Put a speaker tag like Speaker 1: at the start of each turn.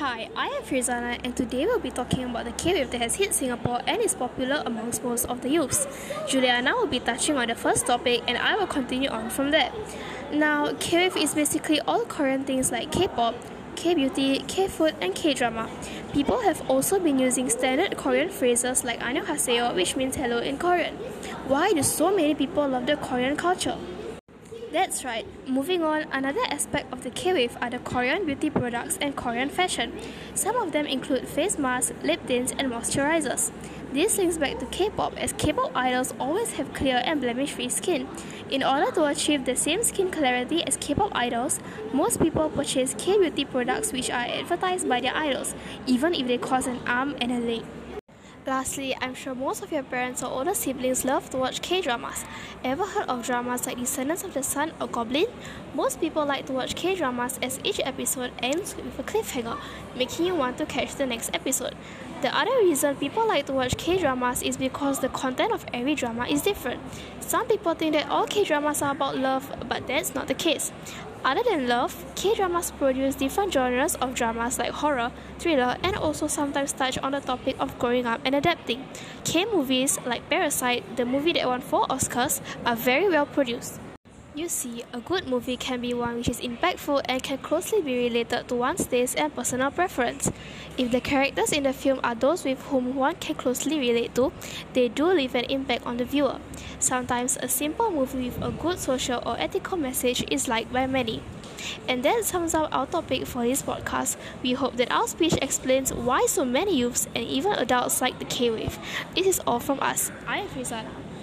Speaker 1: Hi, I am Frizana and today we'll be talking about the K-wave that has hit Singapore and is popular amongst most of the youths. Juliana will be touching on the first topic and I will continue on from there. Now, K-wave is basically all Korean things like K-pop, K-beauty, K-food and K-drama. People have also been using standard Korean phrases like 안녕하세요 which means hello in Korean. Why do so many people love the Korean culture? That's right. Moving on, another aspect of the K-wave are the Korean beauty products and Korean fashion. Some of them include face masks, lip tints, and moisturizers. This links back to K-pop as K-pop idols always have clear and blemish-free skin. In order to achieve the same skin clarity as K-pop idols, most people purchase K-beauty products which are advertised by their idols, even if they cost an arm and a leg. Lastly, I'm sure most of your parents or older siblings love to watch K dramas. Ever heard of dramas like Descendants of the Sun or Goblin? Most people like to watch K dramas as each episode ends with a cliffhanger, making you want to catch the next episode. The other reason people like to watch K dramas is because the content of every drama is different. Some people think that all K dramas are about love, but that's not the case. Other than love, K dramas produce different genres of dramas like horror, thriller, and also sometimes touch on the topic of growing up and adapting. K movies like Parasite, the movie that won four Oscars, are very well produced. You see, a good movie can be one which is impactful and can closely be related to one's taste and personal preference. If the characters in the film are those with whom one can closely relate to, they do leave an impact on the viewer. Sometimes a simple movie with a good social or ethical message is liked by many. And that sums up our topic for this podcast. We hope that our speech explains why so many youths and even adults like the K wave. This is all from us. I am Frizana.